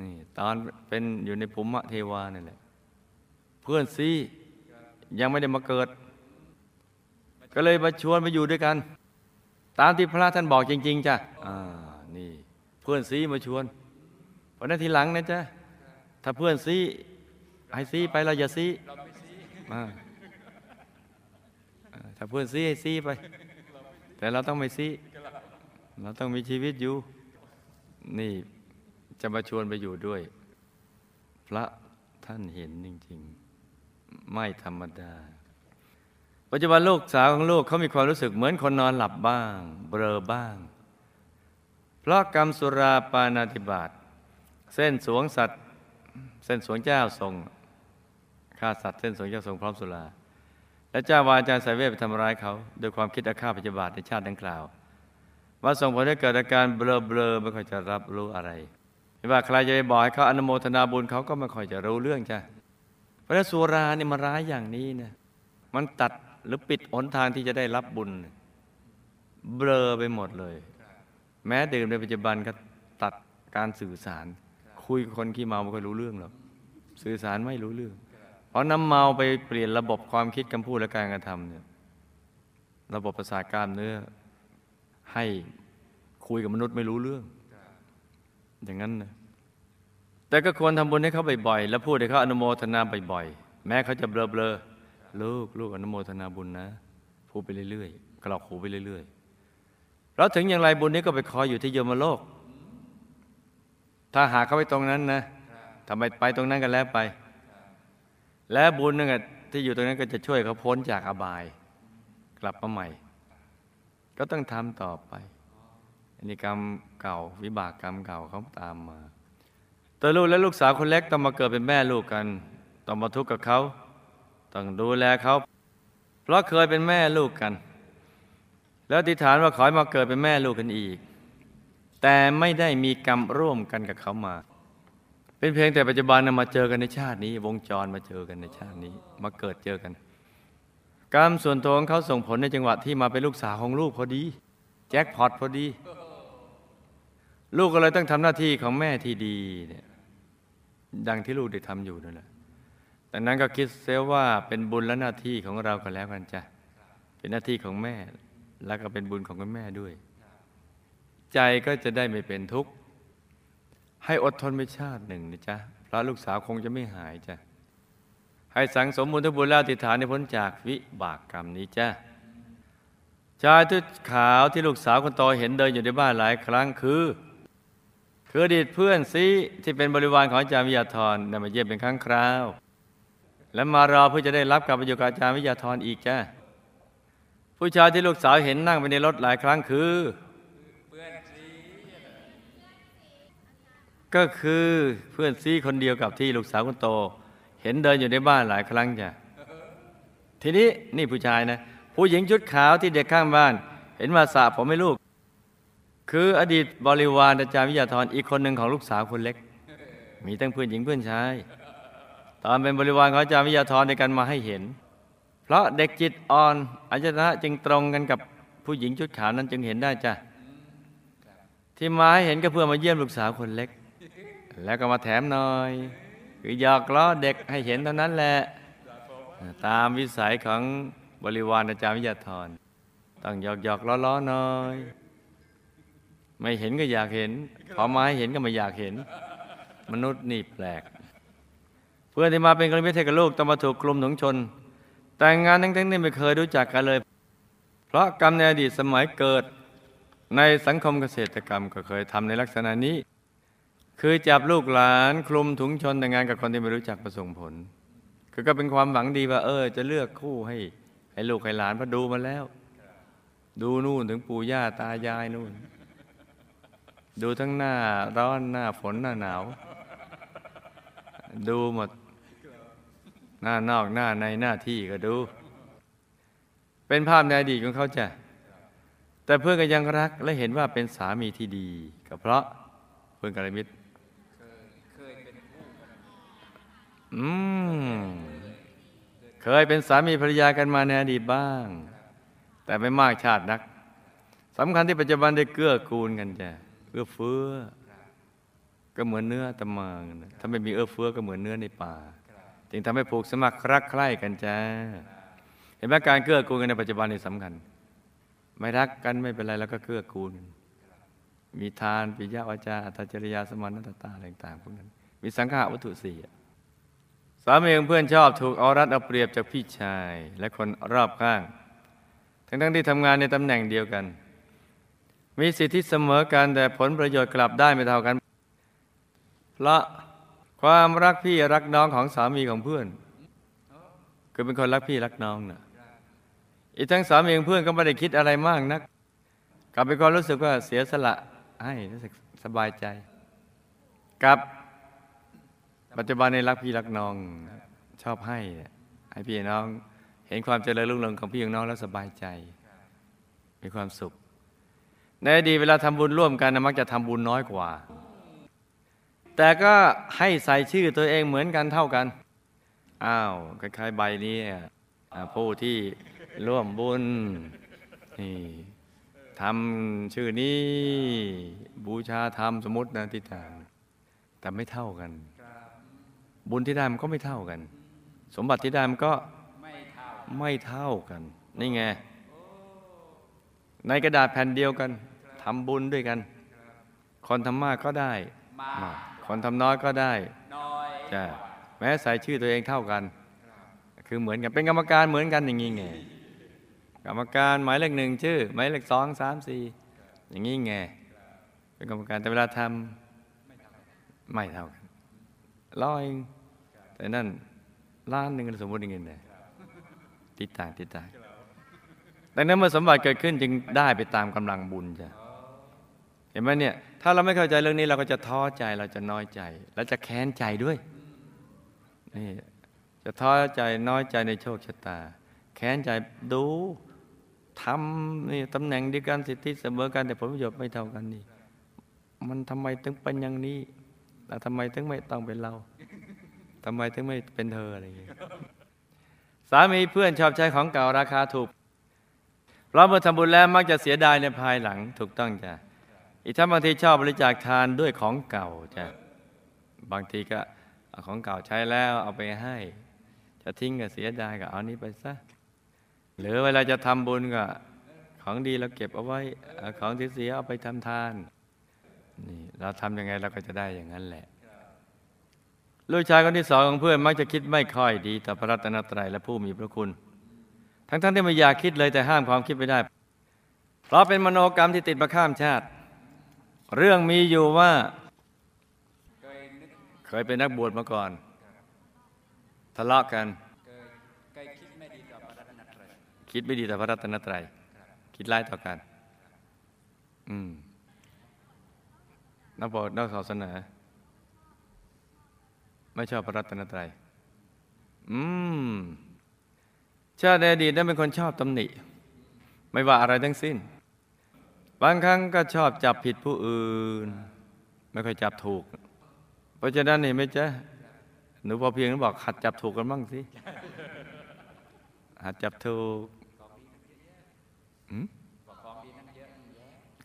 A: นี่ตอนเป็นอยู่ในภูมิเทวานั่แหละ เพื่อนซียังไม่ได้มาเกิด ก็เลยมาชวนมาอยู่ด้วยกัน ตามที่พระท่านบอกจริง ๆจ้ะอ่านี่เพื่อนซีมาชวนเพราะนั้นทีหลังนะจ๊ะถ้าเพื่อนซีให้ซีไปเราอย่าซีอ่าถ้าเพื่อนซีให้ซีไป แต่เราต้องไม่ซีเราต้องมีชีวิตอยู่ นี่จะมาชวนไปอยู่ด้วย พระท่านเห็นจริง ๆ ไม่ธรรมดา ปัจจุบันลูกสาวของลูกเขามีความรู้สึกเหมือนคนนอนหลับบ้าง เบลอบ้าง เพราะกรรมสุราปานาธิบาตเส้นสวงสัตว์เส้นสวงเจ้าทรงฆ่าสัตว์เส้นสวงเจ้าทรงพร้อมสุรา และเจ้าวาจารย์สายเวทไปทำร้ายเขาโดยความคิดอาฆาตพยาบาทในชาติดังกล่าวว่าส่งผลให้เกิดอาการเบลอเบลอไม่ค่อยจะรับรู้อะไรไม่ว่าใครจะไปบอกให้เขาอนุโมทนาบุญเขาก็ไม่ค่อยจะรู้เรื่องจ้ะเพราะฉะนั้นสุราเนี่ยมันร้ายอย่างนี้นะมันตัด หรือปิดหนทางที่จะได้รับบุญ เบลอไปหมดเลย แม้ดื่มในปัจจุบันก็ตัดการสื่อสาร คุยกับคนขี้เมาไม่ค่อยรู้เรื่องหรอกสื่อสารไม่รู้เรื่อง เพราะน้ำเมาไปเปลี่ยนระบบความคิดคำพูดและการกระทำเนี่ยระบบประสาทกล้ามเนื้อ ให้คุยกับมนุษย์ไม่รู้เรื่อง อย่างนั้นนะแต่ก็ควรทำบุญให้เขาบ่อยๆ แล้วพูดให้เขาอนุโมทนาบ่อยๆ แม้เขาจะเบลอๆ ลูกลูกอนุโมทนาบุญนะพูดไปเรื่อยๆกรอกหูไปเรื่อยๆแล้วถึงอย่างไรบุญนี้ก็ไปคอยอยู่ที่ยมโลก ถ้าหาเขาไปตรงนั้นนะทำไมไปตรงนั้นกันแล้วไป และบุญนั่นที่อยู่ตรงนั้นก็จะช่วยเขาพ้นจากอบาย กลับมาใหม่ ก็ต้องทำต่อไปอันนี้กรรมเก่าวิบากกรรมเก่าเขาตามมาตัวลูกและลูกสาวคนเล็กต้องมาเกิดเป็นแม่ลูกกันต้องมาทุกข์กับเขา ต้องดูแลเขาเพราะเคยเป็นแม่ลูกกัน แล้วอธิษฐานว่าขอให้มาเกิดเป็นแม่ลูกกันอีก แต่ไม่ได้มีกรรมร่วมกันกับเขามา เป็นเพียงแต่ปัจจุบันนมาเจอกันในชาตินี้ วงจรมาเจอกันในชาตินี้ มาเกิดเจอกัน กรรมส่วนตัวของเขาส่งผลในจังหวะที่มาเป็นลูกสาวของลูกพอดี แจ็คพอตพอดี ลูกก็เลยต้องทำหน้าที่ของแม่ที่ดีเนี่ยดังที่ลูกได้ทำอยู่นั่นแหละ ดังนั้นก็คิดเสียว่าเป็นบุญและหน้าที่ของเรากันแล้วกันจ้ะเป็นหน้าที่ของแม่ แล้วก็เป็นบุญของคุณแม่ด้วย ใจก็จะได้ไม่เป็นทุกข์ให้อดทนไปชาติหนึ่งนะจ๊ะพระลูกสาวคงจะไม่หายจ้ะให้สังสมบุญทุกบุญแล้วอธิฐานในพ้นจากวิบากกรรมนี้จ้ะชายทุขาวที่ลูกสาวคนโตเห็นเดินอยู่ในบ้านหลายครั้งคือ คืออดีตเพื่อนซีที่เป็นบริวารของอาจารย์วิทยาธรได้มาเยี่ยมเป็นครั้งคราว และมารอเพื่อจะได้รับการประโยชน์กับอาจารย์วิทยาธรอีกจ้ะผู้ชายที่ลูกสาวเห็นนั่งไปในรถหลายครั้งคือ ก็คือเพื่อนซีคนเดียวกับที่ลูกสาวคนโต เห็นเดินอยู่ในบ้านหลายครั้งจ้ะทีนี้นี่ผู้ชายนะ ผู้หญิงชุดขาวที่เด็กข้างบ้าน เห็นมาสระผมให้ลูก คืออดีตบริวารอาจารย์วิทยาธรอีกคนหนึ่งของลูกสาวคนเล็ก มีทั้งเพื่อนหญิงเพื่อนชาย ตอนเป็นบริวารของอาจารย์วิทยาธรในการมาให้เห็น เพราะเด็กจิตอ่อนอาจารย์จึงตรงกันกับผู้หญิงชุดขาวนั้นจึงเห็นได้จ้ะที่มาให้เห็นก็เพื่อมาเยี่ยมลูกสาวคนเล็ก แล้วก็มาแถมหน่อย คือหยอกล้อเด็กให้เห็นเท่านั้นแหละ ตามวิสัยของบริวารอาจารย์วิทยาธรต้องหยอกหยอกล้อล้อหน่อย ไม่เห็นก็อยากเห็นพอมาให้เห็นก็ไม่อยากเห็น มนุษย์นี่แปลก เพื่อนที่มาเป็นกรณีเทศกับลูกต้องมาถูกกลุ่มถุงชน แต่งงานทั้งๆที่ไม่เคยรู้จักกันเลย เพราะกรรมในอดีตสมัยเกิดในสังคมเกษตรกรรมก็เคยทำในลักษณะนี้ คือจับลูกหลานคลุมถุงชนแต่งงานกับคนที่ไม่รู้จักประสงค์ผลคือก็เป็นความหวังดีว่า เออ จะเลือกคู่ให้ให้ลูกให้หลานพราดูมาแล้ว ดูนู่นถึงปู่ย่าตายายนู่น ดูทั้งหน้าร้อนหน้าฝนหน้าหนาว ดูหมด หน้านอกหน้าในหน้าที่ก็ดู เป็นภาพในอดีตของเขาจ้ะแต่เพื่อนก็ยังรักและเห็นว่าเป็นสามีที่ดี ก็เพราะเพื่อนกัลยาณมิตรอืมเคยเป็นสามีภรรยากันมาในอดีตบ้าง แต่ไม่มากชาตินักสำคัญที่ปัจจุบันได้เกื้อกูลกันจ้ะเอื้อเฟื้อ ก็เหมือนเนื้อตะมังถ้าไม่มีเอื้อเฟื้อก็เหมือนเนื้อในป่า จึงทำให้ผูกสมัครรักใคร่กันจ้า เห็นไหมการเกื้อกูลกันในปัจจุบันนี่สำคัญ ไม่รักกันไม่เป็นไรแล้วก็เกื้อกูลกันมีทานปิยาวาจาอัตจริยาสมานัตตาอะไรต่างๆพวกนั้น มีสังฆาวัตถุสี่สามีของเพื่อนชอบถูกเอารัดเอาเปรียบจากพี่ชาย และคนรอบข้าง ทั้งๆที่ทำงานในตำแหน่งเดียวกัน มีสิทธิเสมอกันแต่ผลประโยชน์กลับได้ไม่เท่ากัน เพราะ ความรักพี่รักน้องของสามีของเพื่อนคือเป็นคนรักพี่รักน้องนะอีกทั้งสามีของเพื่อนก็ไม่ได้คิดอะไรมากนัก กลับเป็นความรู้สึกว่าเสียสละให้รู้สึกสบายใจ กับปัจจุบันในรักพี่รักน้องชอบให้ให้พี่น้อง เห็นความเจริญรุ่งเรืองของพี่ของน้องแล้วสบายใจ มีความสุข ในอดีตเวลาทำบุญร่วมกันนะมักจะทำบุญน้อยกว่า แต่ก็ให้ใส่ชื่อตัวเองเหมือนกันเท่ากัน อ้าวคล้ายๆใบนี้ผู้ที่ร่วมบุญนี่ทำชื่อนี้ บูชาธรรมสมมตินะทิฏฐานแต่ไม่เท่ากัน บุญที่ได้มันก็ไม่เท่ากัน สมบัติที่ได้มันก็ไม่เท่ากัน นี่ไง ในกระดาษแผ่นเดียวกันทำบุญด้วยกัน คนทำมากก็ได้มาก คนทำน้อยก็ได้จ้ะแม้ใส่ชื่อตัวเองเท่ากัน คือเหมือนกันเป็นกรรมการเหมือนกันอย่างนี้ไงกรรมการหมายเลขหนึ่งชื่อ หมายเลขสองสามสี่อย่างนี้ไงเป็นกรรมการแต่เวลาทำไม่เท่ากันร้อยแต่นั่นล้านหนึ่งสมมติอย่างนี้เลยติดต่างติดต่างดังนั้นเมื่อสมบัติเกิดขึ้นจึงได้ไปตามกำลังบุญจ้ะเห็นไหมเนี่ย ถ้าเราไม่เข้าใจเรื่องนี้เราก็จะท้อใจเราจะน้อยใจ แล้วจะแค้นใจด้วยนี่จะท้อใจน้อยใจในโชคชะตา แค้นใจดูทำนี่ตำแหน่งดีกันสิทธิเสมอกันแต่ผลประโยชน์ไม่เท่ากันนี่ มันทำไมถึงเป็นอย่างนี้แล้วทำไมถึงไม่ต้องเป็นเราทำไมถึงไม่เป็นเธออะไรอย่างเงี้ยสามีเพื่อนชอบใช้ของเก่าราคาถูกเราเมื่อทำบุญแล้วมักจะเสียดายในภายหลังถูกต้องจ้ะ อีกทั้งบางทีชอบบริจาคทานด้วยของเก่าจ้ะบางทีก็เอาของเก่าใช้แล้วเอาไปให้ จะทิ้งก็เสียดายก็เอานี้ไปซะหรือเวลาจะทำบุญก็ ของดีเราเก็บเอาไว้ของที่เสียเอาไปทำทานนี่เราทำยังไงเราก็จะได้อย่างนั้นแหละลูกชายคนที่สองของเพื่อนมักจะคิดไม่ค่อยดีต่อพระรัตนตรัยและผู้มีพระคุณ ทั้งๆที่ไม่อยากคิดเลยแต่ห้ามความคิดไม่ได้ เพราะเป็นมโนกรรมที่ติดมาข้ามชาติ เรื่องมีอยู่ว่า เคยเป็นนักบวชมาก่อน ทะเลาะกัน
B: คิดไม่ดีต่อพระรัตนตรัย
A: คิดไม่ดีต่อพระรัตนตรัย คิดร้ายต่อกัน อืมนักบวชนักศาสนาไม่ชอบพระรัตนตรัย อืมชาติในอดีตนั้นเป็นคนชอบตำหนิ ไม่ว่าอะไรทั้งสิ้น บางครั้งก็ชอบจับผิดผู้อื่น ไม่ค่อยจับถูก เพราะฉะนั้นนี่ไม่ใช่หนูพอเพียงบอกหัดจับถูกกันบ้างสิหัดจับถูก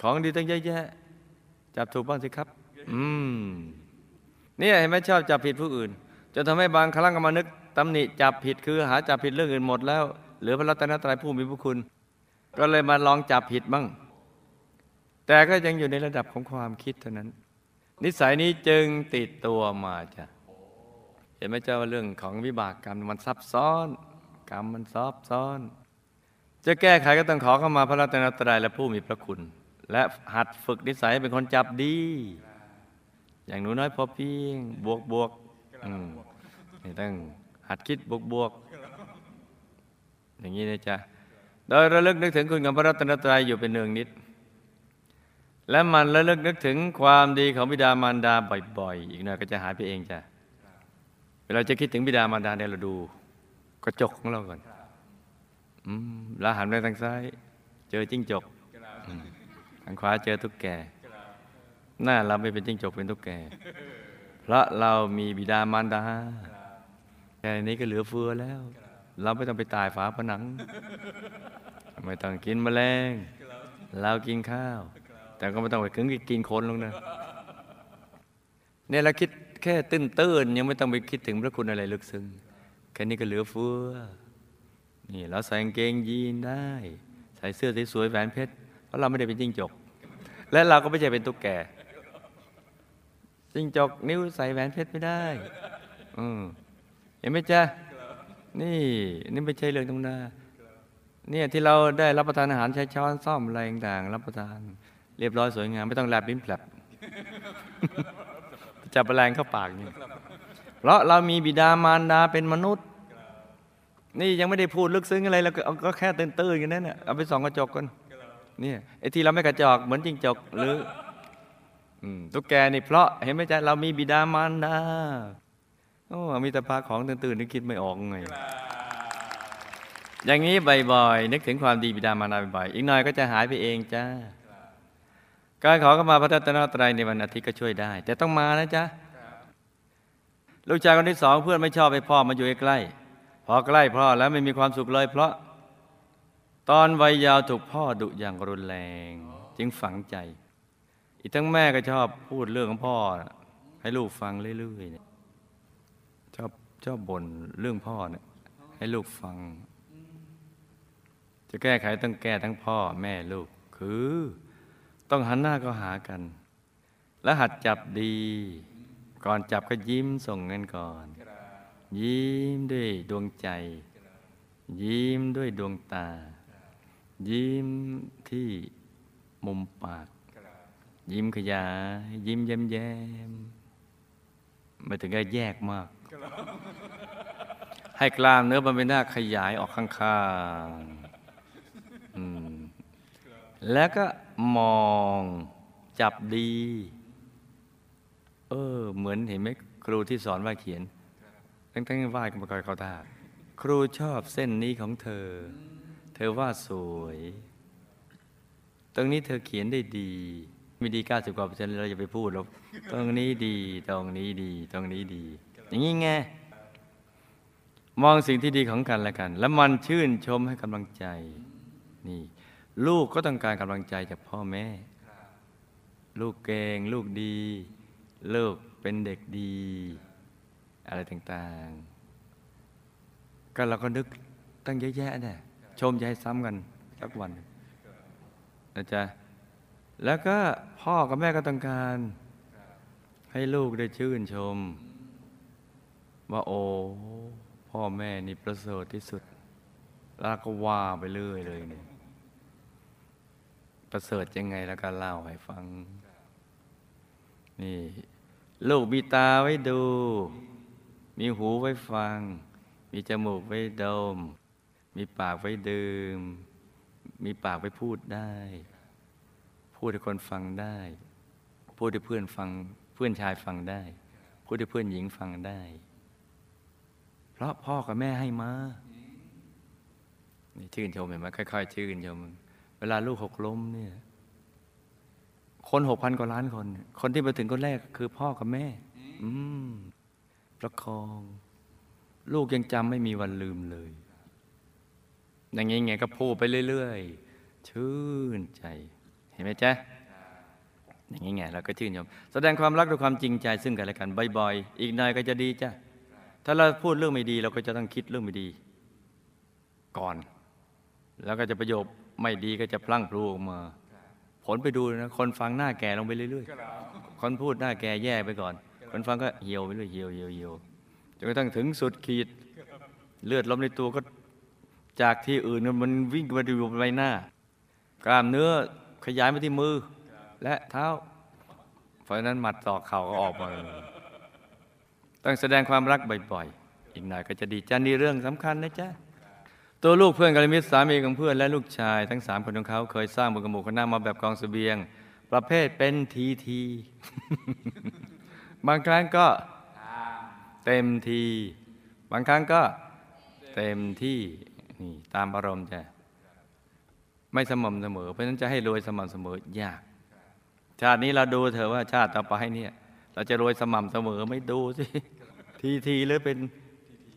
B: ของดี
A: ตั้งเยอะแยะ จับถูกบ้างสิครับ อืมนี่เห็นไหมชอบจับผิดผู้อื่นจนทำให้บางครั้งก็มานึกตำหนิจับผิดคือหาจับผิดเรื่องอื่นหมดแล้ว เหลือพระรัตนตรัยผู้มีพระคุณ ก็เลยมาลองจับผิดบ้าง แต่ก็ยังอยู่ในระดับของความคิดเท่านั้น นิสัยนี้จึงติดตัวมาจ้ะเห็นไหมเจ้าเรื่องของวิบากกรรมมันซับซ้อน กรรมมันซับซ้อน จะแก้ไขก็ต้องขอเข้ามาพระรัตนตรัยและผู้มีพระคุณ และหัดฝึกนิสัยเป็นคนจับดี อย่างหนูน้อยพอเพียง บวกบวกนี่ต้องหัดคิดบวกบวกอย่างนี้นะจ๊ะโดยระลึกนึกถึงคุณของพระรัตนตรัยอยู่เป็นเนืองนิด และมันระลึกนึกถึงความดีของบิดามารดาบ่อยๆ อีกหน่อยก็จะหายไปเองจ้ะเวลาจะคิดถึงบิดามารดาเนี่ยเราดูกระจกของเราก่อนอืมแล้วหันไปทางซ้าย เจอจิ้งจกทางขวาเจอตุ๊กแก หน้าเราไม่เป็นจิ้งจกเป็นตุ๊กแก เพราะเรามีบิดามารดาแค่นี้ก็เหลือเฟือแล้ว เราไม่ต้องไปตายฝาผนัง ไม่ต้องกินแมลง เรากินข้าว แต่ก็ไม่ต้องไปถึงกินคนลงนะเนี่ยเราคิดแค่ตื้นตื้นๆยังไม่ต้องไปคิดถึงพระคุณอะไรลึกซึ้งแค่นี้ก็เหลือเฟือนี่เราใส่กางเกงยีนได้ ใส่เสื้อสวยๆแหวนเพชรเพราะเราไม่ได้เป็นจิ้งจก และเราก็ไม่ใช่เป็นตุ๊กแกจิ้งจกนิ้วใส่แหวนเพชรไม่ได้อืเห็นไหมจ๊ะนี่นี่ไม่ใช่เรื่องตรงหน้าเนี่ยที่เราได้รับประทานอาหารใช้ช้อนซ่อมอะไรต่างรับประทาน เรียบร้อยสวยงาม ไม่ต้องแลบลิ้นแผลบจับแมลงเข้าปากนี่เพราะเรามีบิดามารดาเป็นมนุษย์ นี่ยังไม่ได้พูดลึกซึ้งอะไรเราก็เอาก็แค่ตื่นๆกันนั่นแหละเอาไปส่องกระจกกันนี่ไอ้ที่เราไม่กระจอกเหมือนจริงจกหรือตุ๊กแกนี่เพราะเห็นไหมจ๊ะเรามีบิดามารดาโอ้มีแต่พาของตื่นๆนี่คิดไม่ออกไงอย่างนี้บ่อยๆนึกถึงความดีบิดามารดาบ่อยๆอีกหน่อยก็จะหายไปเองจ้า การขอเข้ามาพระรัตนตรัยในวันอาทิตย์ก็ช่วยได้ แต่ต้องมานะจ๊ะลูกชายคนที่สองเพื่อนไม่ชอบให้พ่อมาอยู่ใกล้ๆพอใกล้พ่อแล้วไม่มีความสุขเลย เพราะตอนวัยยาวถูกพ่อดุอย่างรุนแรง จึงฝังใจ อีกทั้งแม่ก็ชอบพูดเรื่องของพ่อน่ะให้ลูกฟังเรื่อยๆเนี่ยชอบชอบบ่นเรื่องพ่อเนี่ยให้ลูกฟัง จะแก้ไขต้องแก้ทั้งพ่อแม่ลูกคือ ต้องหันหน้าก็หากัน และหัดจับดี ก่อนจับก็ยิ้มส่งเงินก่อน ยิ้มด้วยดวงใจ ยิ้มด้วยดวงตา ยิ้มที่มุมปาก ยิ้มขยาย ยิ้มแย้มแย้มไม่ถึงกับแยกมาก ให้กล้ามเนื้อบนใบหน้าขยายออกข้างๆอืม แล้วก็มองจับดี เออ เหมือนเห็นไหมครูที่สอนวาดเขียนตั้งแต่วาดก็ไม่ค่อยเข้าท่าครูชอบเส้นนี้ของเธอ เธอว่าสวย ตรงนี้เธอเขียนได้ดีมีดี90กว่าเปอร์เซ็นต์เราจะไปพูดหรอกตรงนี้ดีตรงนี้ดี ตรงนี้ดี อย่างนี้ไงมองสิ่งที่ดีของกันและกัน แล้วมันชื่นชมให้กำลังใจนี่ ลูกก็ต้องการกำลังใจจากพ่อแม่ ลูกเก่งลูกดีลูกเป็นเด็กดี อะไรต่างๆ ก็เราก็นึกตั้งเยอะแยะเนี่ยชมจะให้ซ้ำกันสักวันนะจ๊ะแล้วก็พ่อกับแม่ก็ต้องการ ให้ลูกได้ชื่นชม ว่าโอ้พ่อแม่นี่ประเสริฐที่สุดแล้วก็ว่าไปเรื่อยเลยเนี่ย ประเสริฐยังไงแล้วก็เล่าให้ฟัง นี่ ลูกมีตาไว้ดู มีหูไว้ฟัง มีจมูกไว้ดม มีปากไว้ดื่ม มีปากไว้พูดได้ พูดให้คนฟังได้ พูดให้เพื่อนฟัง เพื่อนชายฟังได้ พูดให้เพื่อนหญิงฟังได้ เพราะพ่อกับแม่ให้มานี่ชื่นชมเห็นไหมค่อยๆชื่นชม ลาลูกหกล้มเนี่ย คนหกพันกว่าล้านคน คนที่มาถึงคนแรกคือพ่อกับแม่ อืมประคอง ลูกยังจำไม่มีวันลืมเลย อย่างงี้ไงก็พูดไปเรื่อยๆ ชื่นใจ เห็นไหมจ๊ะอย่างงี้ไงเราก็ชื่นชมแสดงความรักด้วยความจริงใจซึ่งกันและกันบ่อยๆ อีกหน่อยก็จะดีจ้ะถ้าเราพูดเรื่องไม่ดี เราก็จะต้องคิดเรื่องไม่ดี ก่อน แล้วก็จะประโยค ไม่ดีก็จะพลั่งพลูออกมา ผลไปดูนะ คนฟังหน้าแก่ลงไปเรื่อยๆ คนพูดหน้าแก่แย่ไปก่อน คนฟังก็เหี่ยวไปเรื่อยเหี่ยวเหี่ยวเหี่ยวจนกระทั่งถึงสุดขีด เลือดลมในตัวก็จากที่อื่นมันวิ่งมาดูใบหน้า กล้ามเนื้อขยายมาที่มือ และเท้า เพราะนั้นหมัดศอกเข่าก็ออกมาต้องแสดงความรักบ่อยๆ อีกหน่อยก็จะดีจ้านี่เรื่องสำคัญนะจ๊ะ ตัวลูกเพื่อนกัลยาณมิตรสามีของเพื่อนและลูกชายทั้งสามคนของเขาเคยสร้างบุญกระหมู่คณะมาแบบกองเสบียง ประเภทเป็นทีทีบางครั้งก็เต็มที บางครั้งก็เต็มที่นี่ตามอารมณ์จะไม่สม่ำเสมอ เพราะฉะนั้นจะให้รวยสม่ำเสมอยาก ชาตินี้เราดูเถอะว่าชาติต่อไปเนี่ย เราจะรวยสม่ำเสมอไม่ดูสิทีทีหรือเป็น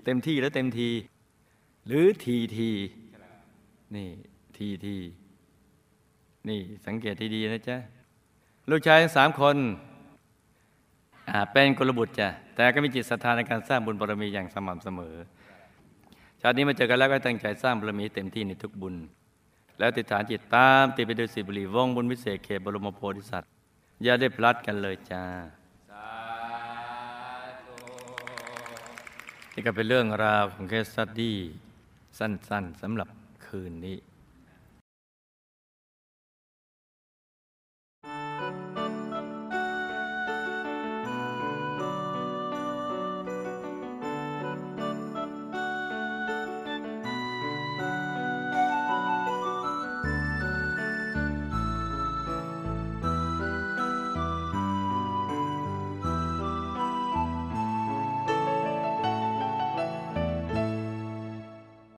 A: เต็มที่หรือเต็มที หรือทีทีนี่ทีทีนี่สังเกตที่ดีนะจ๊ะ ลูกชายทั้งสามคนอ่าเป็นกุลบุตรจ้ะแต่ก็มีจิตศรัทธาในการสร้างบุญบารมีอย่างสม่ำเสมอ ชาตินี้มาเจอกันแล้วก็ตั้งใจสร้างบารมีเต็มที่ในทุกบุญ แล้วติดฐานจิตตามติดไปด้วยสิบุรีวงบุญวิเศษเขตบรมโพธิสัตว์อย่าได้พลัดกันเลยจ้า
B: สาธุ
A: นี่ก็เป็นเรื่องราวของเคสสตดี้ สั้นๆสำหรับคืนนี้